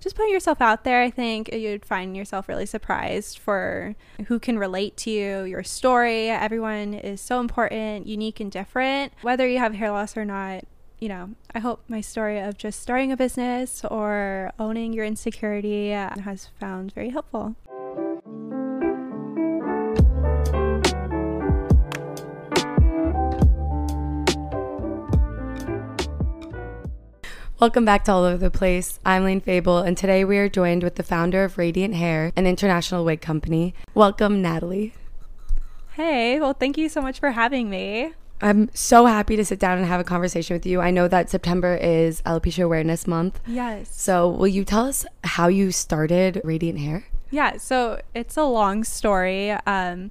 just putting yourself out there, I think you'd find yourself really surprised for who can relate to you, your story. Everyone is so important, unique, and different. Whether you have hair loss or not, you know, I hope my story of just starting a business or owning your insecurity uh, has found very helpful. Welcome back to All Over the Place. I'm Layne Fable, and today we are joined with the founder of Radiant Hair, an international wig company. Welcome, Natalie. Hey, well, thank you so much for having me. I'm so happy to sit down and have a conversation with you. I know that September is Alopecia Awareness Month. Yes. So, will you tell us how you started Radiant Hair? Yeah, so it's a long story. Um,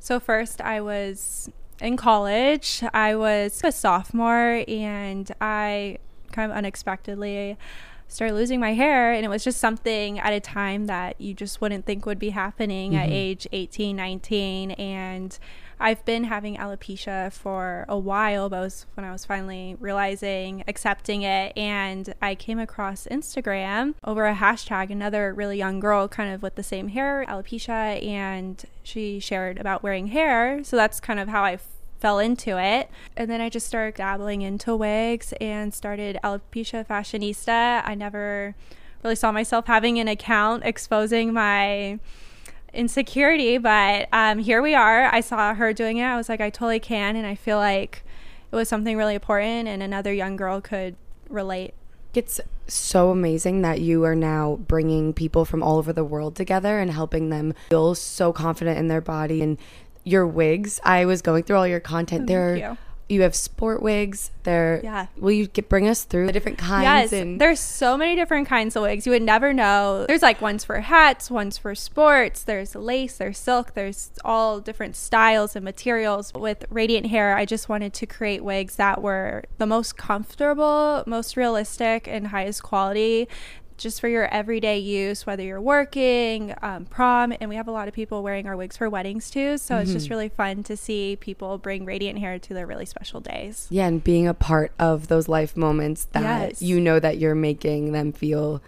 so, first, I was in college, I was a sophomore, and I kind of unexpectedly started losing my hair and it was just something at a time that you just wouldn't think would be happening mm-hmm. at age 18 19 and I've been having alopecia for a while, but it was when I was finally realizing, accepting it, and I came across Instagram over a hashtag, another really young girl, kind of with the same hair, alopecia, and she shared about wearing hair. So that's kind of how I fell into it. And then I just started dabbling into wigs and started Alopecia Fashionista. I never really saw myself having an account exposing my insecurity, but um, here we are. I saw her doing it. I was like, I totally can. And I feel like it was something really important and another young girl could relate. It's so amazing that you are now bringing people from all over the world together and helping them feel so confident in their body and your wigs. I was going through all your content. Oh, there, you. you. have sport wigs. There, yeah. Will you get, bring us through the different kinds? Yes, and- there's so many different kinds of wigs. You would never know. There's like ones for hats, ones for sports. There's lace, there's silk. There's all different styles and materials. With Radiant Hair, I just wanted to create wigs that were the most comfortable, most realistic, and highest quality just for your everyday use, whether you're working, um, prom, and we have a lot of people wearing our wigs for weddings too. So mm-hmm. it's just mm-hmm. really fun to see people bring radiant hair to their really special days. Yeah, and being a part of those life moments that yes. you know that you're making them feel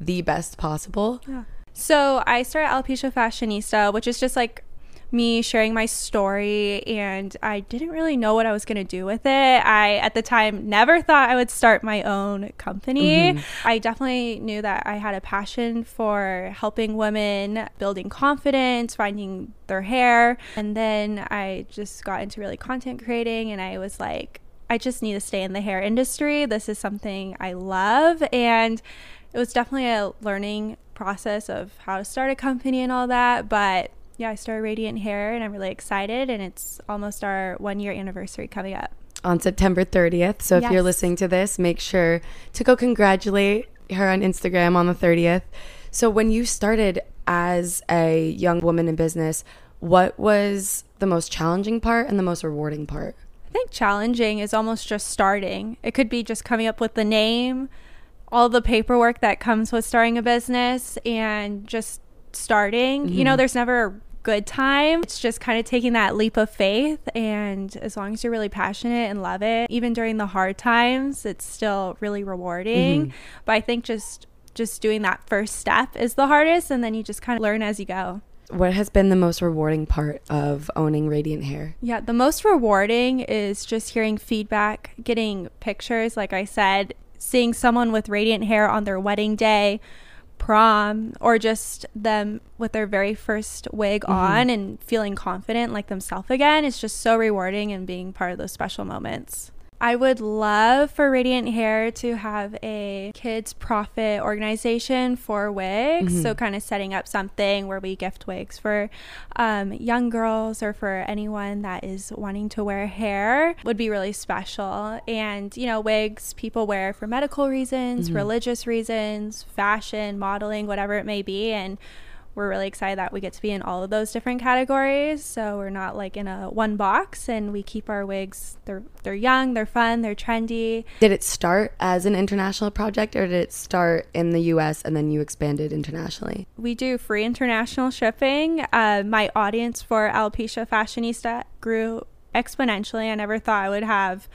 the best possible. Yeah. So I started Alopecia Fashionista, which is just like me sharing my story and I didn't really know what I was going to do with it. I at the time never thought I would start my own company. Mm-hmm. I definitely knew that I had a passion for helping women building confidence, finding their hair, and then I just got into really content creating and I was like I just need to stay in the hair industry. This is something I love and it was definitely a learning process of how to start a company and all that, but yeah, I started Radiant Hair and I'm really excited. And it's almost our one year anniversary coming up on September 30th. So if yes. you're listening to this, make sure to go congratulate her on Instagram on the 30th. So when you started as a young woman in business, what was the most challenging part and the most rewarding part? I think challenging is almost just starting. It could be just coming up with the name, all the paperwork that comes with starting a business, and just starting. Mm-hmm. You know, mm-hmm. there's never a good time. It's just kind of taking that leap of faith. And as long as you're really passionate and love it, even during the hard times, it's still really rewarding. Mm-hmm. But I think just just doing that first step is the hardest and then you just kind of learn as you go. What has been the most rewarding part of owning Radiant Hair? Yeah, the most rewarding is just hearing feedback, getting pictures, like I said, seeing someone with radiant hair on their wedding day prom or just them with their very first wig mm-hmm. on and feeling confident like themselves again is just so rewarding and being part of those special moments. I would love for Radiant Hair to have a kids profit organization for wigs. Mm-hmm. So, kind of setting up something where we gift wigs for um, young girls or for anyone that is wanting to wear hair would be really special. And, you know, wigs people wear for medical reasons, mm-hmm. religious reasons, fashion, modeling, whatever it may be. And we're really excited that we get to be in all of those different categories. So we're not like in a one box and we keep our wigs they're they're young, they're fun, they're trendy. Did it start as an international project or did it start in the US and then you expanded internationally? We do free international shipping. Uh, my audience for Alopecia Fashionista grew exponentially. I never thought I would have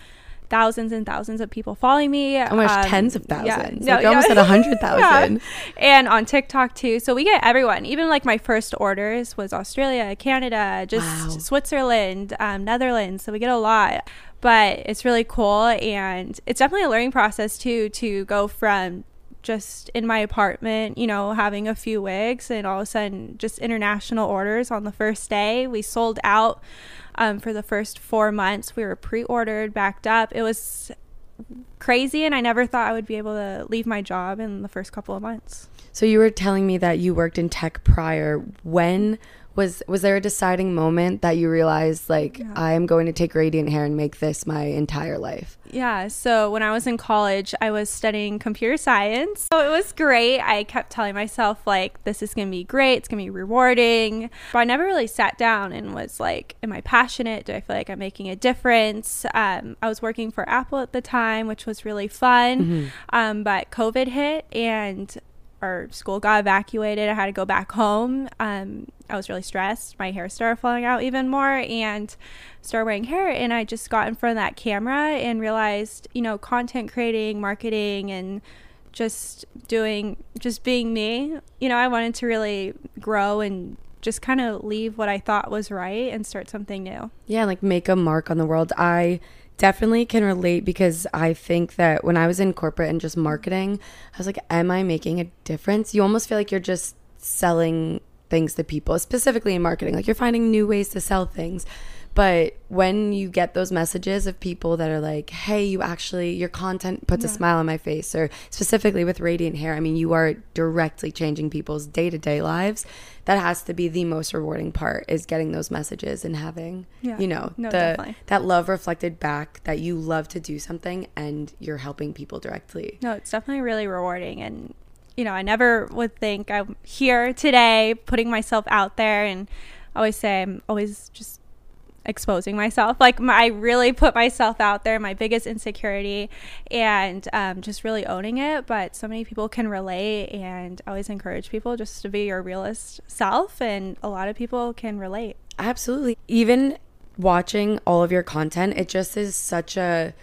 thousands and thousands of people following me. Oh my gosh, um, tens of thousands. Yeah, like no, almost at a hundred thousand. yeah. And on TikTok too. So we get everyone. Even like my first orders was Australia, Canada, just wow. Switzerland, um, Netherlands. So we get a lot. But it's really cool and it's definitely a learning process too to go from just in my apartment, you know, having a few wigs and all of a sudden just international orders on the first day. We sold out um, for the first four months. We were pre ordered, backed up. It was crazy, and I never thought I would be able to leave my job in the first couple of months. So you were telling me that you worked in tech prior. When was was there a deciding moment that you realized like yeah. I am going to take radiant hair and make this my entire life? Yeah, so when I was in college, I was studying computer science. So it was great. I kept telling myself like this is going to be great, it's going to be rewarding. But I never really sat down and was like am I passionate? Do I feel like I'm making a difference? Um, I was working for Apple at the time, which was really fun. Mm-hmm. Um, but COVID hit and our school got evacuated. I had to go back home. Um, I was really stressed. My hair started falling out even more and started wearing hair. And I just got in front of that camera and realized, you know, content creating, marketing, and just doing, just being me. You know, I wanted to really grow and just kind of leave what I thought was right and start something new. Yeah, like make a mark on the world. I definitely can relate because I think that when I was in corporate and just marketing, I was like, am I making a difference? You almost feel like you're just selling things to people, specifically in marketing. Like you're finding new ways to sell things. But when you get those messages of people that are like, hey, you actually, your content puts yeah. a smile on my face, or specifically with Radiant Hair, I mean, you are directly changing people's day to day lives. That has to be the most rewarding part is getting those messages and having, yeah. you know, no, the, definitely. that love reflected back that you love to do something and you're helping people directly. No, it's definitely really rewarding. And, you know, I never would think I'm here today putting myself out there and I always say I'm always just exposing myself. Like my, I really put myself out there, my biggest insecurity, and um, just really owning it. But so many people can relate, and I always encourage people just to be your realist self, and a lot of people can relate. Absolutely. Even watching all of your content, it just is such a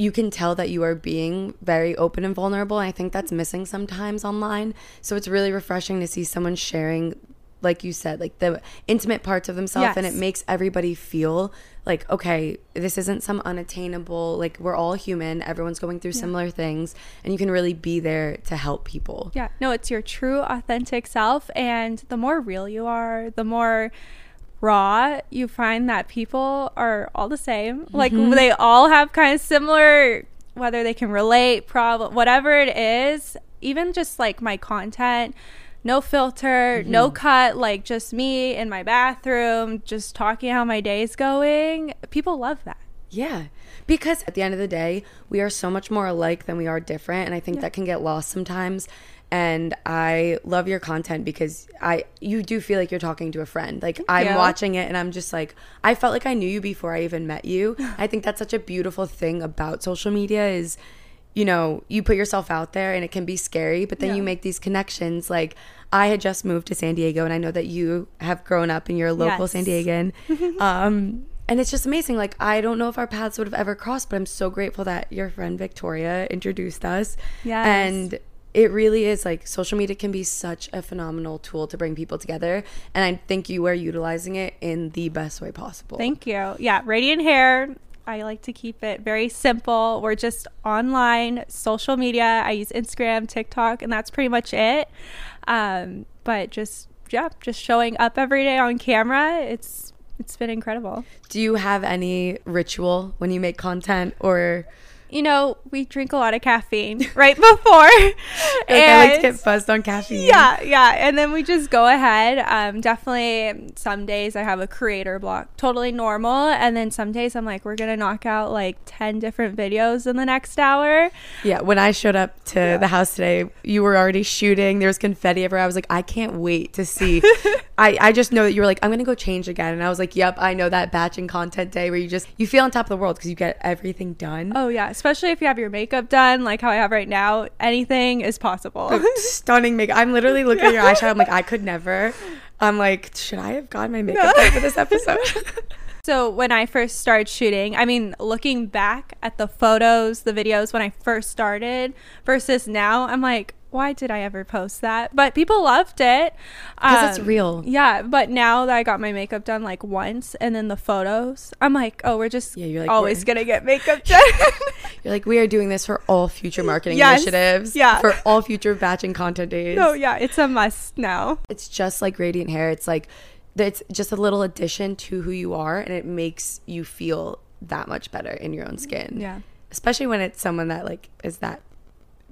you can tell that you are being very open and vulnerable. I think that's missing sometimes online. So it's really refreshing to see someone sharing like you said, like the intimate parts of themselves, yes. and it makes everybody feel like, okay, this isn't some unattainable, like, we're all human, everyone's going through yeah. similar things, and you can really be there to help people. Yeah, no, it's your true, authentic self, and the more real you are, the more raw you find that people are all the same. Mm-hmm. Like, they all have kind of similar, whether they can relate, problem, whatever it is, even just like my content no filter, mm-hmm. no cut, like just me in my bathroom, just talking how my day's going. People love that. Yeah. Because at the end of the day, we are so much more alike than we are different. And I think yeah. that can get lost sometimes. And I love your content because I you do feel like you're talking to a friend. Like Thank I'm you. watching it and I'm just like I felt like I knew you before I even met you. I think that's such a beautiful thing about social media is you know, you put yourself out there and it can be scary, but then yeah. you make these connections. Like, I had just moved to San Diego, and I know that you have grown up and you're a local yes. San Diegan. um, and it's just amazing. Like, I don't know if our paths would have ever crossed, but I'm so grateful that your friend Victoria introduced us. Yeah. And it really is like social media can be such a phenomenal tool to bring people together. And I think you are utilizing it in the best way possible. Thank you. Yeah. Radiant Hair I like to keep it very simple. We're just online, social media. I use Instagram, TikTok, and that's pretty much it. Um, but just yeah, just showing up every day on camera. It's it's been incredible. Do you have any ritual when you make content or you know, we drink a lot of caffeine right before. like and I like to get buzzed on caffeine. Yeah, yeah. And then we just go ahead. Um, definitely some days I have a creator block, totally normal. And then some days I'm like, we're gonna knock out like ten different videos in the next hour. Yeah, when I showed up to yeah. the house today, you were already shooting. There was confetti everywhere. I was like, I can't wait to see. I, I just know that you were like, I'm gonna go change again. And I was like, Yep, I know that batching content day where you just you feel on top of the world because you get everything done. Oh yeah especially if you have your makeup done, like how I have right now, anything is possible. stunning makeup. I'm literally looking at your eyeshadow. I'm like, I could never. I'm like, should I have gotten my makeup done for this episode? So when I first started shooting, I mean, looking back at the photos, the videos when I first started versus now, I'm like, why did I ever post that? But people loved it because um, it's real. Yeah, but now that I got my makeup done like once, and then the photos, I'm like, oh, we're just yeah, you're like always gonna get makeup done. you're like, we are doing this for all future marketing yes, initiatives. Yeah, for all future batch and content days. No, yeah, it's a must now. It's just like radiant hair. It's like it's just a little addition to who you are, and it makes you feel that much better in your own skin. Yeah, especially when it's someone that like is that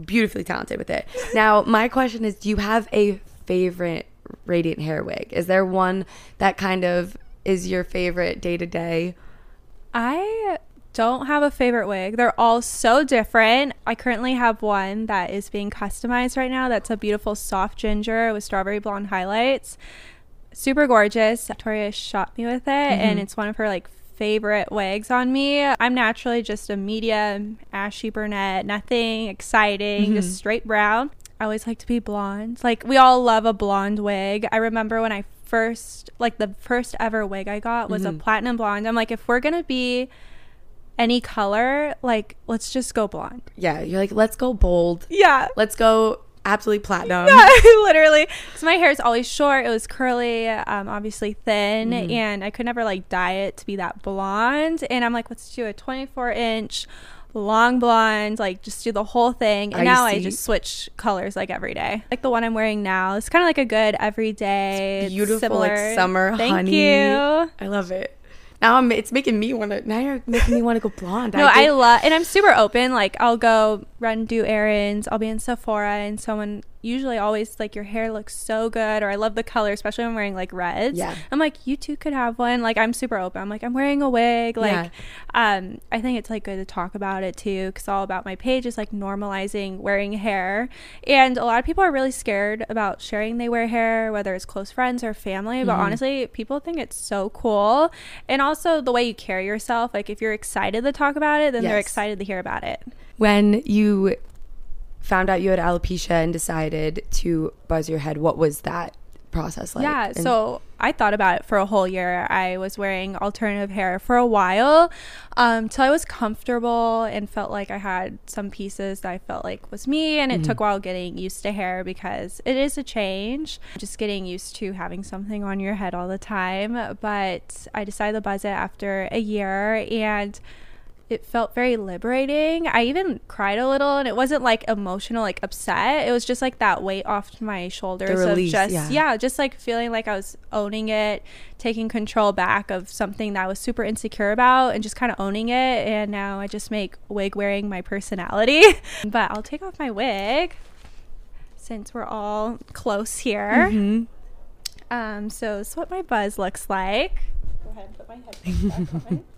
beautifully talented with it. Now, my question is do you have a favorite radiant hair wig? Is there one that kind of is your favorite day to day? I don't have a favorite wig. They're all so different. I currently have one that is being customized right now. That's a beautiful soft ginger with strawberry blonde highlights. Super gorgeous. Victoria shot me with it, mm-hmm. and it's one of her like favorite wigs on me. I'm naturally just a medium, ashy brunette, nothing exciting, mm-hmm. just straight brown. I always like to be blonde. Like we all love a blonde wig. I remember when I first like the first ever wig I got was mm-hmm. a platinum blonde. I'm like if we're going to be any color, like let's just go blonde. Yeah, you're like let's go bold. Yeah. Let's go absolutely platinum. Literally. Because my hair is always short. It was curly, um, obviously thin, mm-hmm. and I could never like dye it to be that blonde. And I'm like, let's do a 24 inch long blonde, like just do the whole thing. And I now see. I just switch colors like every day. Like the one I'm wearing now. It's kind of like a good everyday, it's beautiful, similar. like summer Thank honey. you. I love it now I'm, it's making me want to now you're making me want to go blonde. No i, I love and i'm super open. Like i'll go run do errands. I'll be in sephora and someone usually always like your hair looks so good or I love the color, especially when I'm wearing like reds. Yeah. I'm like, you too could have one. Like I'm super open. I'm like, I'm wearing a wig. Like yeah. um I think it's like good to talk about it too, because all about my page is like normalizing wearing hair. And a lot of people are really scared about sharing they wear hair, whether it's close friends or family. But mm-hmm. honestly, people think it's so cool. And also the way you carry yourself, like if you're excited to talk about it, then yes. they're excited to hear about it. When you found out you had alopecia and decided to buzz your head, what was that process like? Yeah, and so I thought about it for a whole year. I was wearing alternative hair for a while um, till I was comfortable and felt like I had some pieces that I felt like was me. And it mm-hmm. took a while getting used to hair because it is a change, just getting used to having something on your head all the time. But I decided to buzz it after a year and it felt very liberating. I even cried a little and it wasn't like emotional, like upset. It was just like that weight off my shoulders release, of just yeah. yeah, just like feeling like I was owning it, taking control back of something that I was super insecure about and just kind of owning it. And now I just make wig wearing my personality. but I'll take off my wig since we're all close here. Mm-hmm. Um, so this is what my buzz looks like. Go ahead and put my headphones back on.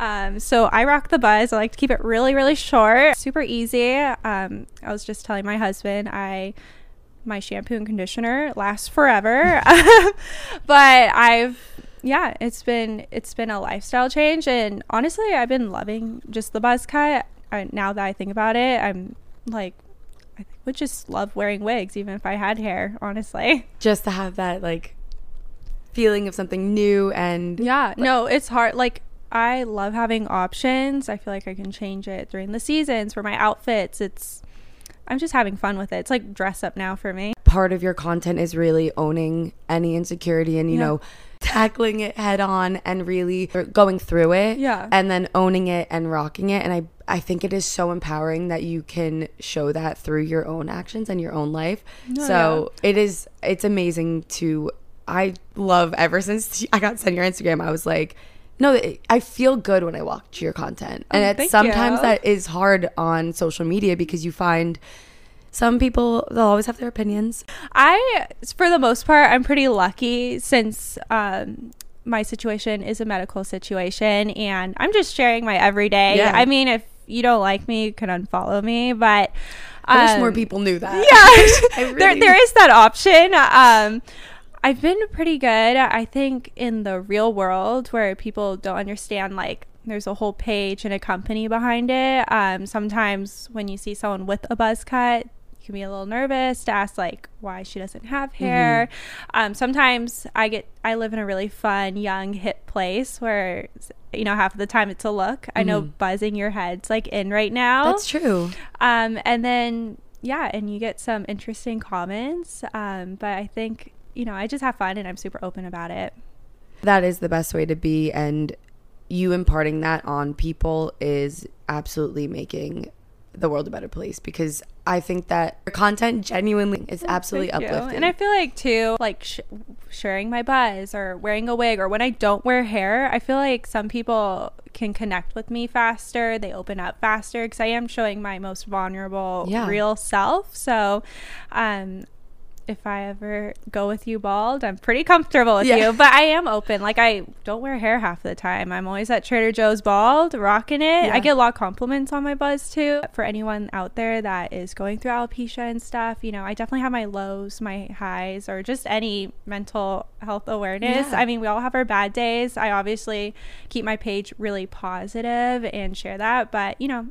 Um, so I rock the buzz. I like to keep it really, really short, super easy. Um, I was just telling my husband I my shampoo and conditioner lasts forever, but I've yeah, it's been it's been a lifestyle change, and honestly, I've been loving just the buzz cut. I, now that I think about it, I'm like I would just love wearing wigs, even if I had hair. Honestly, just to have that like feeling of something new and yeah, like, no, it's hard. Like I love having options. I feel like I can change it during the seasons for my outfits. It's I'm just having fun with it. It's like dress up now for me. Part of your content is really owning any insecurity and you yeah. know tackling it head on and really going through it. Yeah. And then owning it and rocking it and I I think it is so empowering that you can show that through your own actions and your own life. Oh, so yeah. it is it's amazing to I love ever since I got sent your Instagram I was like no, I feel good when I walk to your content, and oh, it's sometimes you. that is hard on social media because you find some people they'll always have their opinions. I, for the most part, I'm pretty lucky since um, my situation is a medical situation, and I'm just sharing my everyday. Yeah. I mean, if you don't like me, you can unfollow me, but. Um, I wish more um, people knew that. Yeah, really there there is that option. Um, I've been pretty good. I think in the real world where people don't understand like there's a whole page and a company behind it. Um, sometimes when you see someone with a buzz cut, you can be a little nervous to ask like why she doesn't have hair. Mm-hmm. Um, sometimes I get I live in a really fun, young, hip place where you know half of the time it's a look. Mm-hmm. I know mm-hmm. buzzing your head's like in right now. That's true. Um, and then yeah, and you get some interesting comments. Um, but I think you know I just have fun and I'm super open about it. That is the best way to be, and you imparting that on people is absolutely making the world a better place because I think that your content genuinely is absolutely uplifting. And I feel like too, like sh- sharing my buzz or wearing a wig or when I don't wear hair, I feel like some people can connect with me faster. They open up faster because I am showing my most vulnerable, yeah. real self. So, um, if I ever go with you bald, I'm pretty comfortable with yeah. you. But I am open. Like I don't wear hair half the time. I'm always at Trader Joe's bald, rocking it. Yeah. I get a lot of compliments on my buzz too. For anyone out there that is going through alopecia and stuff, you know, I definitely have my lows, my highs, or just any mental health awareness. Yeah. I mean, we all have our bad days. I obviously keep my page really positive and share that, but you know,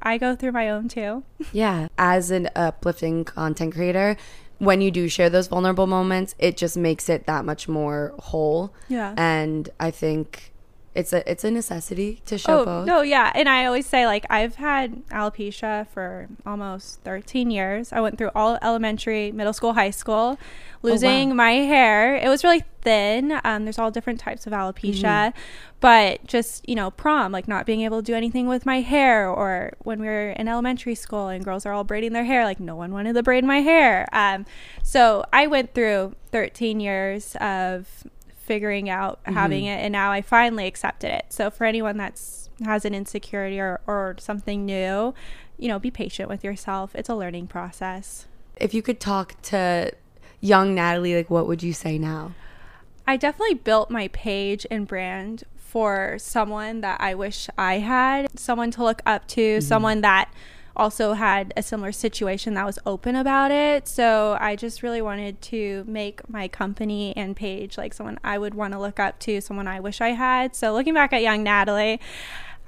I go through my own too. yeah. As an uplifting content creator, when you do share those vulnerable moments, it just makes it that much more whole. Yeah. And I think it's a it's a necessity to show oh, both. No, yeah. And I always say like I've had alopecia for almost 13 years. I went through all elementary, middle school, high school, losing oh, wow. my hair. It was really thin. Um, there's all different types of alopecia. Mm-hmm. But just, you know, prom, like not being able to do anything with my hair, or when we were in elementary school and girls are all braiding their hair, like no one wanted to braid my hair. Um, so I went through 13 years of figuring out mm-hmm. having it and now I finally accepted it. So for anyone that's has an insecurity or, or something new, you know, be patient with yourself. It's a learning process. If you could talk to young Natalie, like what would you say now? I definitely built my page and brand for someone that I wish I had, someone to look up to, mm-hmm. someone that also had a similar situation that was open about it. So I just really wanted to make my company and page like someone I would want to look up to, someone I wish I had. So looking back at young Natalie,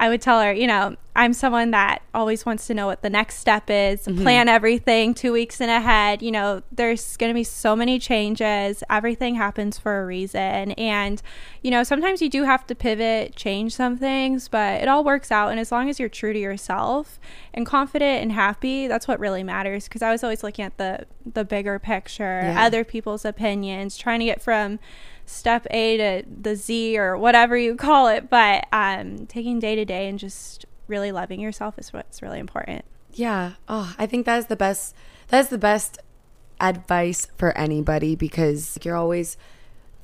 I would tell her, you know, I'm someone that always wants to know what the next step is, mm-hmm. plan everything two weeks in ahead. You know, there's going to be so many changes. Everything happens for a reason. And, you know, sometimes you do have to pivot, change some things, but it all works out. And as long as you're true to yourself and confident and happy, that's what really matters. Because I was always looking at the, the bigger picture, yeah. other people's opinions, trying to get from, step A to the Z or whatever you call it. But um, taking day to day and just really loving yourself is what's really important. Yeah. Oh, I think that's the best. That's the best advice for anybody because you're always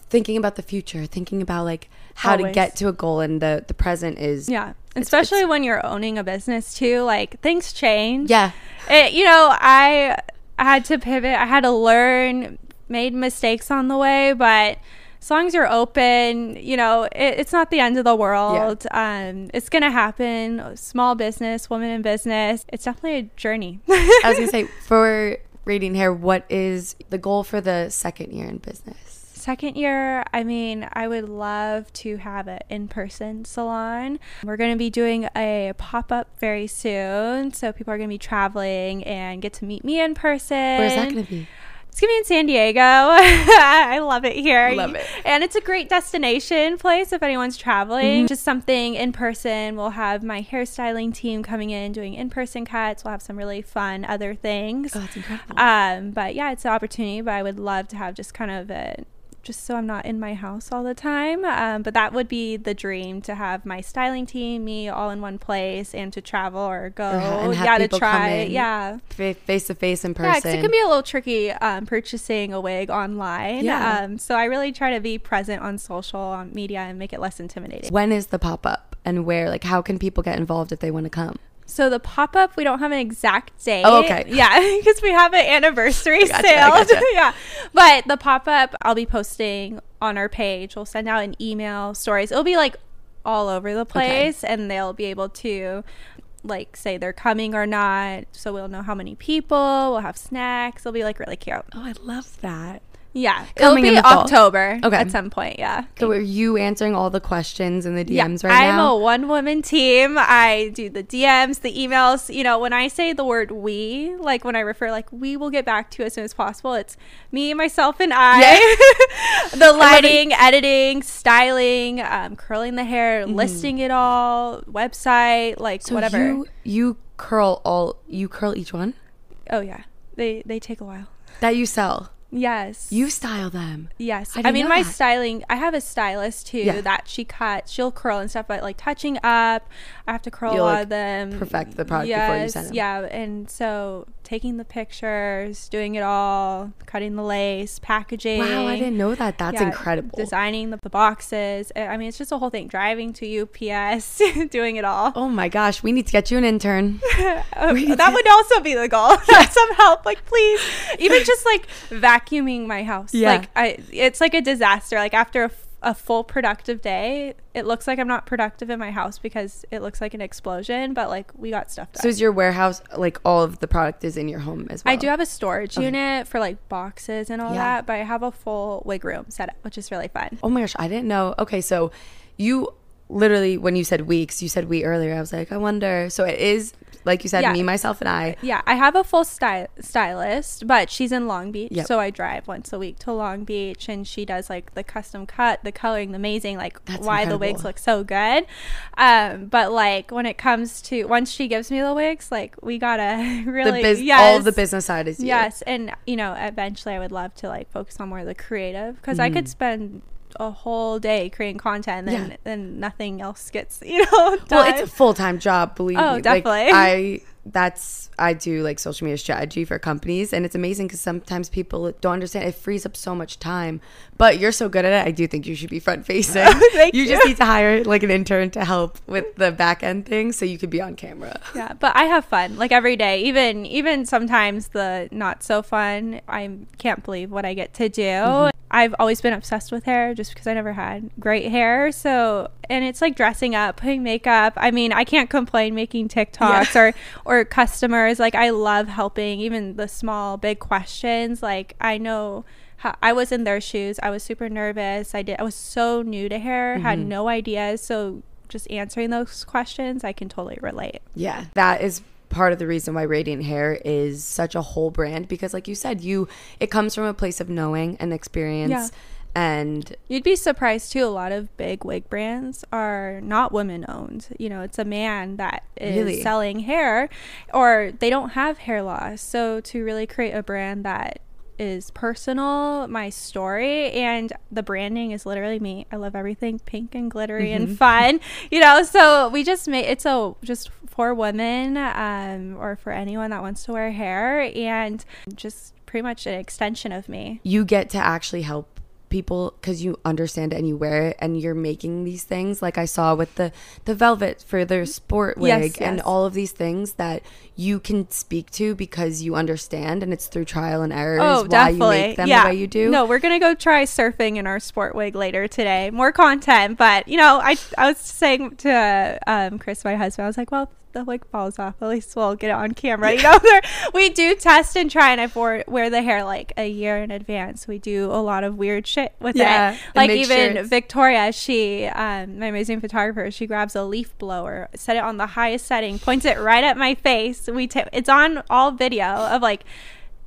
thinking about the future, thinking about like how always. to get to a goal, and the the present is yeah. Especially it's, when you're owning a business too, like things change. Yeah. It, you know, I I had to pivot. I had to learn, made mistakes on the way, but as long as you're open, you know, it, it's not the end of the world. Yeah. Um, it's gonna happen. Small business, woman in business. It's definitely a journey. I was gonna say for Radiant Hair, what is the goal for the second year in business? second year, I mean, I would love to have an in person salon. We're going to be doing a pop up very soon. So people are going to be traveling and get to meet me in person. Where's that going to be? It's gonna be in San Diego. I love it here. Love it. And it's a great destination place if anyone's traveling. Mm-hmm. Just something in person. We'll have my hairstyling team coming in doing in person cuts. We'll have some really fun other things. Oh, that's incredible. Um, but yeah, it's an opportunity. But I would love to have just kind of a just so I'm not in my house all the time. Um, but that would be the dream to have my styling team, me all in one place, and to travel or go. Or yeah, to try. yeah. Face to face in person. Yeah, it can be a little tricky um, purchasing a wig online. Yeah. Um, so I really try to be present on social, on media, and make it less intimidating. When is the pop up and where? Like, how can people get involved if they want to come? So the pop up, we don't have an exact date. Oh, okay. Yeah, because we have an anniversary gotcha, sale. Gotcha. yeah, but the pop up, I'll be posting on our page. We'll send out an email, stories. It'll be like all over the place, okay. and they'll be able to like say they're coming or not. So we'll know how many people. We'll have snacks. It'll be like really cute. Oh, I love that. Yeah, it'll be October. Okay, at some point. Yeah. So are you answering all the questions in the DMs yeah, right I'm now? I'm a one woman team. I do the DMs, the emails. You know, when I say the word "we," like when I refer, like we will get back to you as soon as possible. It's me, myself, and I. Yeah. the lighting, editing, styling, um, curling the hair, mm-hmm. listing it all, website, like so whatever. You, you curl all. You curl each one. Oh yeah, they they take a while. That you sell. Yes. You style them. Yes. I, I mean, my that. styling, I have a stylist too yeah. that she cuts. She'll curl and stuff, but like touching up, I have to curl You'll, a lot like, of them. Perfect the product yes, before you send them. Yeah. And so taking the pictures, doing it all, cutting the lace, packaging. Wow, I didn't know that. That's yeah, incredible. Designing the, the, boxes. I mean, it's just a whole thing. Driving to UPS, doing it all. Oh my gosh, we need to get you an intern. uh, that would also be the goal. Yeah. Some help, like please. Even just like vacuuming my house. Yeah. Like I, it's like a disaster. Like after a a full productive day, it looks like I'm not productive in my house because it looks like an explosion, but like we got stuff done. So is your warehouse like all of the product is in your home as well? I do have a storage okay. unit for like boxes and all yeah. that, but I have a full wig room set up, which is really fun. Oh my gosh, I didn't know. Okay, so you literally when you said weeks, you said we earlier. I was like, I wonder. So it is like you said, yeah. me, myself, and I. Yeah, I have a full sty- stylist, but she's in Long Beach, yep. so I drive once a week to Long Beach, and she does like the custom cut, the coloring, the amazing, like That's why incredible. the wigs look so good. Um, but like when it comes to once she gives me the wigs, like we gotta really the biz- yes, all the business side is you. yes, and you know eventually I would love to like focus on more of the creative because mm-hmm. I could mm-hmm. spend a whole day creating content and then yeah. then nothing else gets you know done. well it's a full-time job believe oh, me definitely like, i that's I do like social media strategy for companies, and it's amazing because sometimes people don't understand. It frees up so much time, but you're so good at it. I do think you should be front facing. you, you, just need to hire like an intern to help with the back end thing, so you could be on camera. Yeah, but I have fun like every day, even even sometimes the not so fun. I can't believe what I get to do. Mm-hmm. I've always been obsessed with hair just because I never had great hair. So, and it's like dressing up, putting makeup. I mean, I can't complain making TikToks yeah. or or customers. Like I love helping even the small big questions. Like I know how, I was in their shoes. I was super nervous. I did I was so new to hair, mm-hmm. had no ideas. So, just answering those questions, I can totally relate. Yeah. That is part of the reason why Radiant Hair is such a whole brand because like you said, you it comes from a place of knowing and experience. Yeah. And you'd be surprised too. A lot of big wig brands are not women owned. You know, it's a man that is really? selling hair, or they don't have hair loss. So to really create a brand that is personal, my story, and the branding is literally me. I love everything pink and glittery mm-hmm. and fun, you know. So we just made it's a just for women um, or for anyone that wants to wear hair, and just pretty much an extension of me. You get to actually help people because you understand it and you wear it and you're making these things like i saw with the the velvet for their sport wig yes, yes. and all of these things that you can speak to because you understand and it's through trial and error oh, why definitely. you make them yeah. the way you do no we're gonna go try surfing in our sport wig later today more content but you know i i was saying to um, chris my husband i was like well the wig falls off. At least we'll get it on camera. You know, we do test and try, and I wear the hair like a year in advance. We do a lot of weird shit with yeah, it. Like even sure Victoria, she, um, my amazing photographer, she grabs a leaf blower, set it on the highest setting, points it right at my face. We t- it's on all video of like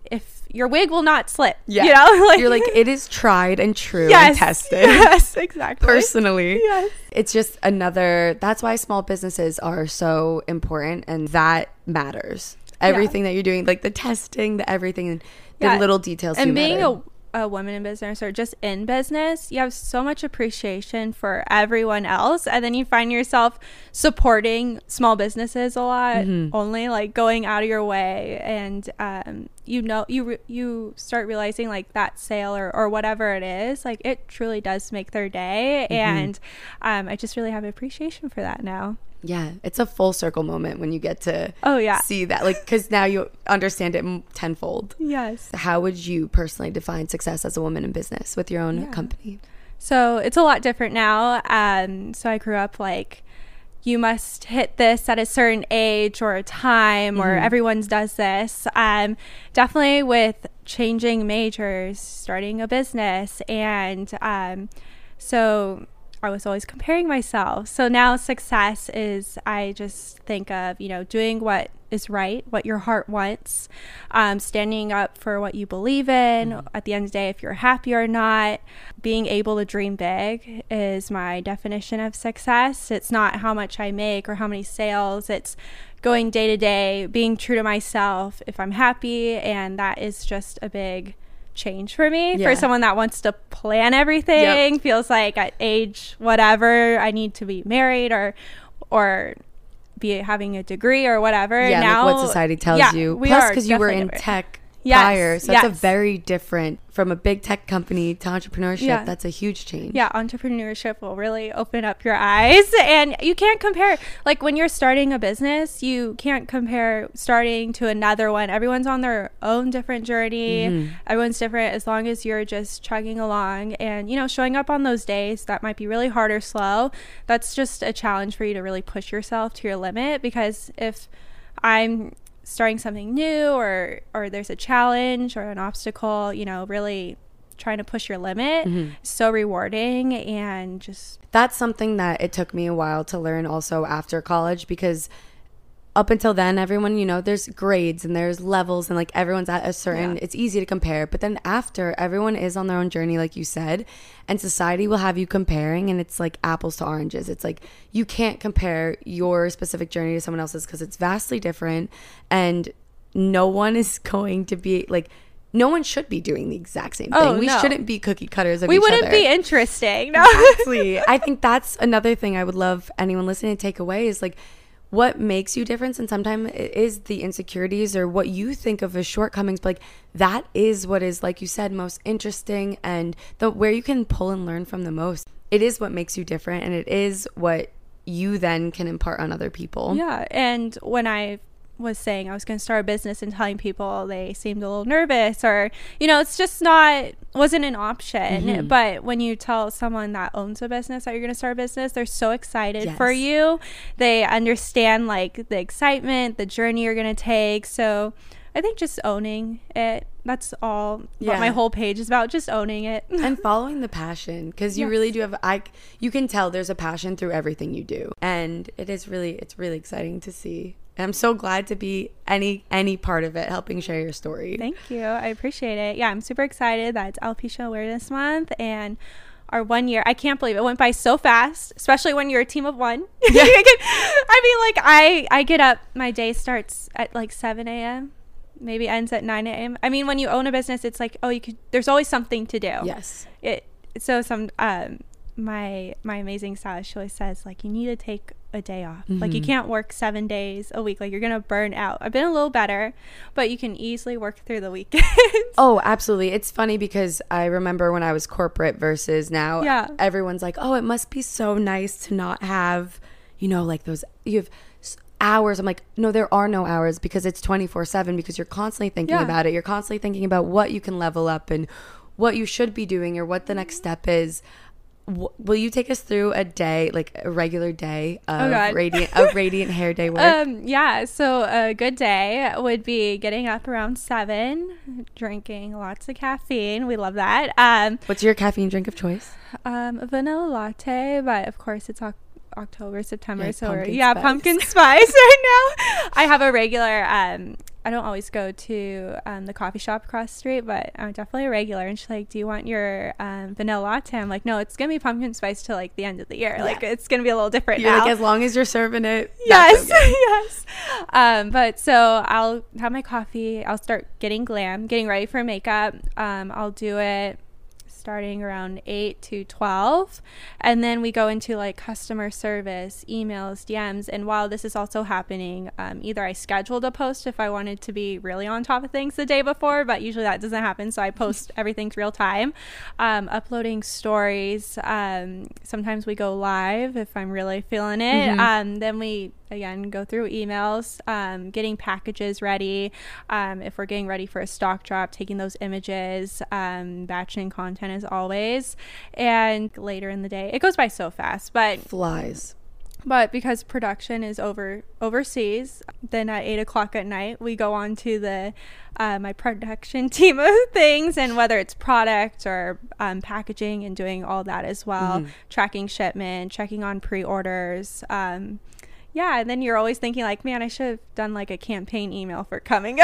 if your wig will not slip. Yeah. You know, like you're like it is tried and true yes, and tested. Yes, exactly. Personally. Yes. It's just another that's why small businesses are so important and that matters. Everything yeah. that you're doing, like the testing, the everything, the yeah. little details. And being matter. a a woman in business or just in business, you have so much appreciation for everyone else. And then you find yourself supporting small businesses a lot, mm-hmm. only like going out of your way. And, um, you know, you, re- you start realizing like that sale or, or whatever it is, like it truly does make their day. Mm-hmm. And, um, I just really have appreciation for that now. Yeah, it's a full circle moment when you get to oh yeah see that like because now you understand it tenfold. Yes. How would you personally define success as a woman in business with your own yeah. company? So it's a lot different now. Um, so I grew up like you must hit this at a certain age or a time mm-hmm. or everyone's does this um, definitely with changing majors starting a business and um, so I was always comparing myself. So now success is I just think of, you know, doing what is right, what your heart wants, um, standing up for what you believe in. Mm-hmm. At the end of the day, if you're happy or not, being able to dream big is my definition of success. It's not how much I make or how many sales, it's going day to day, being true to myself if I'm happy. And that is just a big change for me yeah. for someone that wants to plan everything yep. feels like at age whatever i need to be married or or be having a degree or whatever yeah now like what society tells yeah, you plus because you were in different. tech yes, prior. So yes. that's a very different from a big tech company to entrepreneurship. Yeah. That's a huge change. Yeah, entrepreneurship will really open up your eyes. And you can't compare, like when you're starting a business, you can't compare starting to another one. Everyone's on their own different journey. Mm-hmm. Everyone's different as long as you're just chugging along and, you know, showing up on those days that might be really hard or slow. That's just a challenge for you to really push yourself to your limit because if I'm starting something new or or there's a challenge or an obstacle, you know, really trying to push your limit mm-hmm. so rewarding and just that's something that it took me a while to learn also after college because up until then everyone you know there's grades and there's levels and like everyone's at a certain yeah. it's easy to compare but then after everyone is on their own journey like you said and society will have you comparing and it's like apples to oranges it's like you can't compare your specific journey to someone else's because it's vastly different and no one is going to be like no one should be doing the exact same thing. Oh, we no. shouldn't be cookie cutters of we wouldn't be interesting. No. exactly. I think that's another thing I would love anyone listening to take away is like what makes you different and sometimes it is the insecurities or what you think of as shortcomings but like that is what is like you said most interesting and the where you can pull and learn from the most. It is what makes you different and it is what you then can impart on other people. Yeah and when i was saying I was going to start a business and telling people they seemed a little nervous or you know it's just not wasn't an option mm-hmm. but when you tell someone that owns a business that you're going to start a business they're so excited yes. for you they understand like the excitement the journey you're going to take so I think just owning it. That's all. Yeah. my whole page is about just owning it and following the passion because you yes. really do have. I you can tell there's a passion through everything you do, and it is really it's really exciting to see. And I'm so glad to be any any part of it, helping share your story. Thank you. I appreciate it. Yeah, I'm super excited that it's Alopecia Awareness Month and our one year. I can't believe it went by so fast, especially when you're a team of one. Yeah. I mean, like I I get up, my day starts at like 7 a.m. Maybe ends at 9 a.m. I mean, when you own a business, it's like oh, you could. There's always something to do. Yes. It so some um my my amazing stylist she always says like you need to take a day off. Mm-hmm. Like you mm-hmm. can't work seven days a week. Like you're gonna burn out. I've been a little better, but you can easily work through the weekends. oh, absolutely. It's funny because I remember when I was corporate versus now. Yeah. Everyone's like, oh, it must be so nice to not have, you know, like those you have hours. I'm like, no, there are no hours because it's 24 seven because you're constantly thinking yeah. about it. You're constantly thinking about what you can level up and what you should be doing or what the next step is will you take us through a day, like a regular day of oh radiant, of radiant hair day work? Um, yeah. So a good day would be getting up around seven, drinking lots of caffeine. We love that. Um, What's your caffeine drink of choice? Um, vanilla latte, but of course it's October, September, so yeah, pumpkin spice right now. I have a regular um I don't always go to um, the coffee shop across the street, but I'm definitely a regular. And she's like, "Do you want your um, vanilla latte?" I'm like, "No, it's gonna be pumpkin spice till like the end of the year. Yeah. Like it's gonna be a little different You're now." Like as long as you're serving it. Yes, okay. yes. Um, but so I'll have my coffee. I'll start getting glam, getting ready for makeup. Um, I'll do it starting around 8 to 12 and then we go into like customer service emails dms and while this is also happening um, either i scheduled a post if i wanted to be really on top of things the day before but usually that doesn't happen so i post everything's real time. Um, uploading stories um, sometimes we go live if i'm really feeling it. Mm-hmm. Um, then we again go through emails um, getting packages ready um, if we're getting ready for a stock drop taking those images um, batching content as always and later in the day it goes by so fast but flies But because production is over overseas, then at eight o'clock at night we go on to the uh, my production team of things, and whether it's product or um, packaging and doing all that as well, mm-hmm. tracking shipment, checking on pre-orders. Um, yeah, and then you're always thinking like, man, I should have done like a campaign email for coming.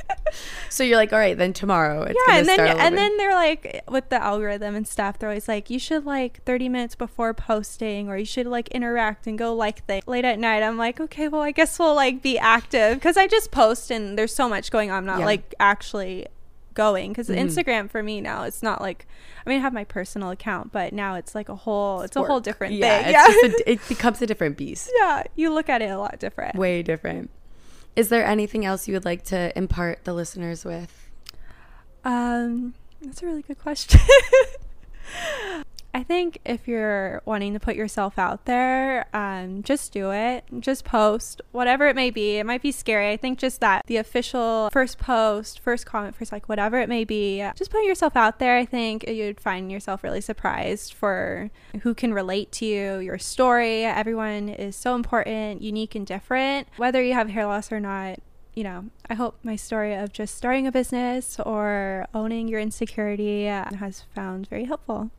so you're like, all right, then tomorrow. yeah, and then and then they're like, with the algorithm and stuff, they're always like, you should like 30 minutes before posting, or you should like interact and go like things late at night. I'm like, okay, well, I guess we'll like be active because I just post and there's so much going on. I'm not yeah. like actually going because mm-hmm. Instagram for me now it's not like I mean I have my personal account but now it's like a whole it's, it's a whole different yeah, thing. yeah, a, it becomes a different beast. Yeah, you look at it a lot different. Way different. Is there anything else you would like to impart the listeners with? Um, that's a really good question. I think if you're wanting to put yourself out there, um, just do it. Just post, whatever it may be. It might be scary. I think just that the official first post, first comment, first like whatever it may be, just put yourself out there. I think you'd find yourself really surprised for who can relate to you, your story. Everyone is so important, unique, and different. Whether you have hair loss or not, you know, I hope my story of just starting a business or owning your insecurity has found very helpful.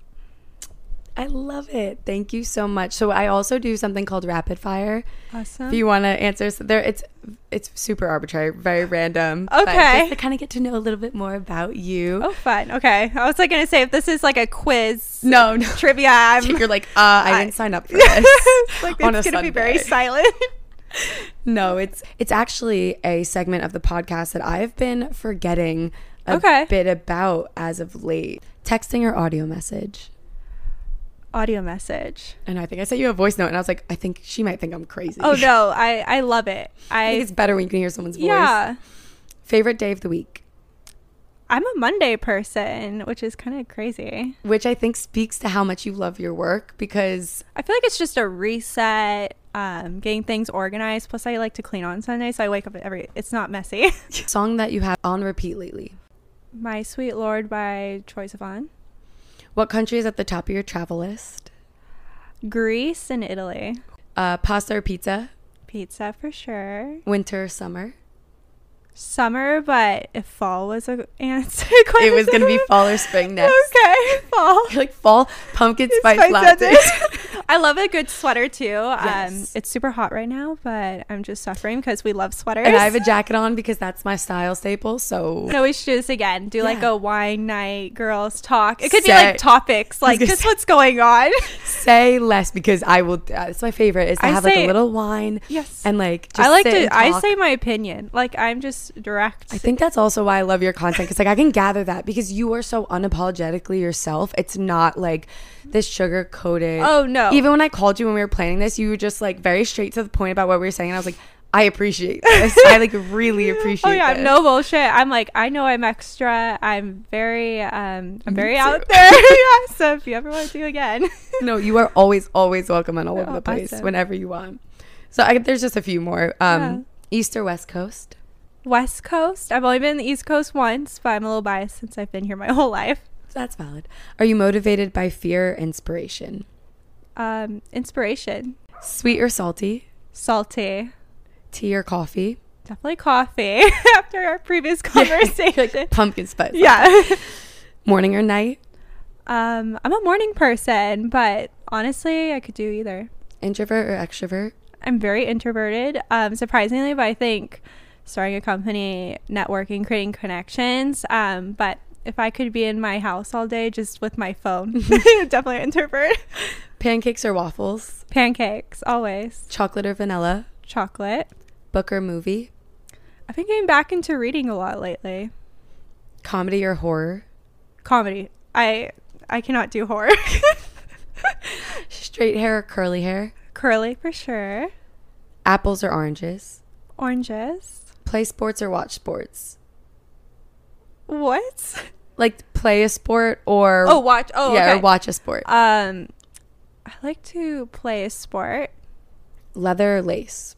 I love it. Thank you so much. So I also do something called rapid fire. Awesome. If you want to answer, so there it's it's super arbitrary, very random. Okay. Just to kind of get to know a little bit more about you. Oh, fun. Okay. I was like gonna say if this is like a quiz. No, no. trivia. I'm, You're like, uh, I, I didn't sign up for this. like it's gonna be very silent. no, it's it's actually a segment of the podcast that I've been forgetting a okay. bit about as of late. Texting or audio message audio message. And I think I sent you a voice note, and I was like, I think she might think I'm crazy. Oh no, I I love it. I, I think it's better when you can hear someone's voice. Yeah. Favorite day of the week. I'm a Monday person, which is kind of crazy. Which I think speaks to how much you love your work because I feel like it's just a reset, um, getting things organized. Plus, I like to clean on Sunday, so I wake up every. It's not messy. Song that you have on repeat lately. My Sweet Lord by Troye Sivan. What country is at the top of your travel list? Greece and Italy. Uh, pasta or pizza? Pizza for sure. Winter, summer? Summer, but if fall was a answer, it was gonna be fall or spring next. Okay, fall. like fall pumpkin spice, spice latte. I love a good sweater too. Um, yes. Um, it's super hot right now, but I'm just suffering because we love sweaters. And I have a jacket on because that's my style staple. So no, we should do this again. Do yeah. like a wine night, girls talk. It could say, be like topics, like just say, what's going on. say less because I will. Uh, it's my favorite is to I have say, like a little wine. Yes, and like I like to. I say my opinion. Like I'm just direct. I think that's also why I love your content because like I can gather that because you are so unapologetically yourself. It's not like this sugar coated. Oh no! Even when I called you when we were planning this, you were just like very straight to the point about what we were saying. And I was like, I appreciate this. I like really appreciate. Oh yeah, this. no bullshit. I'm like, I know I'm extra. I'm very, um, I'm very out there. yeah. So if you ever want to do again, no, you are always, always welcome and all over the place awesome. whenever you want. So I, there's just a few more. Um, yeah. East or West Coast? West Coast. I've only been in the East Coast once, but I'm a little biased since I've been here my whole life. That's valid. Are you motivated by fear or inspiration? Um, inspiration. Sweet or salty? Salty. Tea or coffee? Definitely coffee after our previous conversation. like pumpkin spice. Yeah. morning or night? Um, I'm a morning person, but honestly, I could do either. Introvert or extrovert? I'm very introverted, um, surprisingly, but I think starting a company, networking, creating connections. Um, but if I could be in my house all day just with my phone, definitely introvert. Pancakes or waffles? Pancakes, always. Chocolate or vanilla? Chocolate. Book or movie? I've been getting back into reading a lot lately. Comedy or horror? Comedy. I I cannot do horror. Straight hair or curly hair? Curly for sure. Apples or oranges? Oranges. Play sports or watch sports? What? Like play a sport or oh watch oh yeah okay. or watch a sport. Um, I like to play a sport. Leather or lace?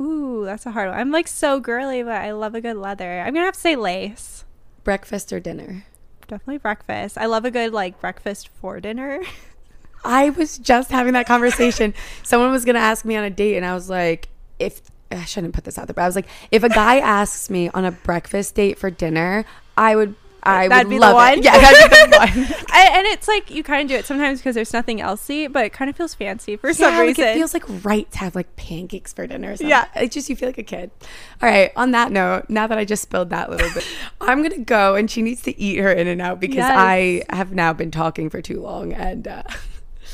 Ooh, that's a hard one. I'm like so girly, but I love a good leather. I'm gonna have to say lace. Breakfast or dinner? Definitely breakfast. I love a good like breakfast for dinner. I was just having that conversation. Someone was gonna ask me on a date, and I was like, if I shouldn't put this out there, but I was like, if a guy asks me on a breakfast date for dinner, I would I that'd would be love the one. It. Yeah, that'd be the one. I, and it's like you kind of do it sometimes because there's nothing else to eat, but it kind of feels fancy for yeah, some reason. Like it feels like right to have like pancakes for dinner. Or something. Yeah, it's just you feel like a kid. All right. On that note, now that I just spilled that little bit, I'm gonna go, and she needs to eat her in and out because yes. I have now been talking for too long, and uh,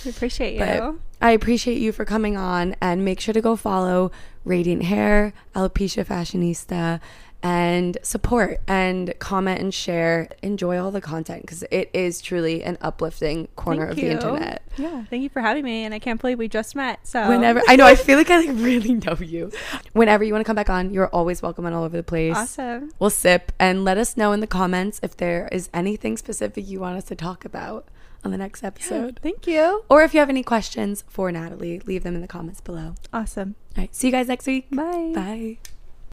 I appreciate you. I appreciate you for coming on, and make sure to go follow Radiant Hair, Alopecia Fashionista and support and comment and share. Enjoy all the content because it is truly an uplifting corner thank of you. the internet. Yeah, thank you for having me, and I can't believe we just met. So whenever I know, I feel like I like really know you. Whenever you want to come back on, you're always welcome and all over the place. Awesome. We'll sip and let us know in the comments if there is anything specific you want us to talk about on the next episode. Yeah, thank you. Or if you have any questions for Natalie, leave them in the comments below. Awesome. All right. See you guys next week. Bye. Bye.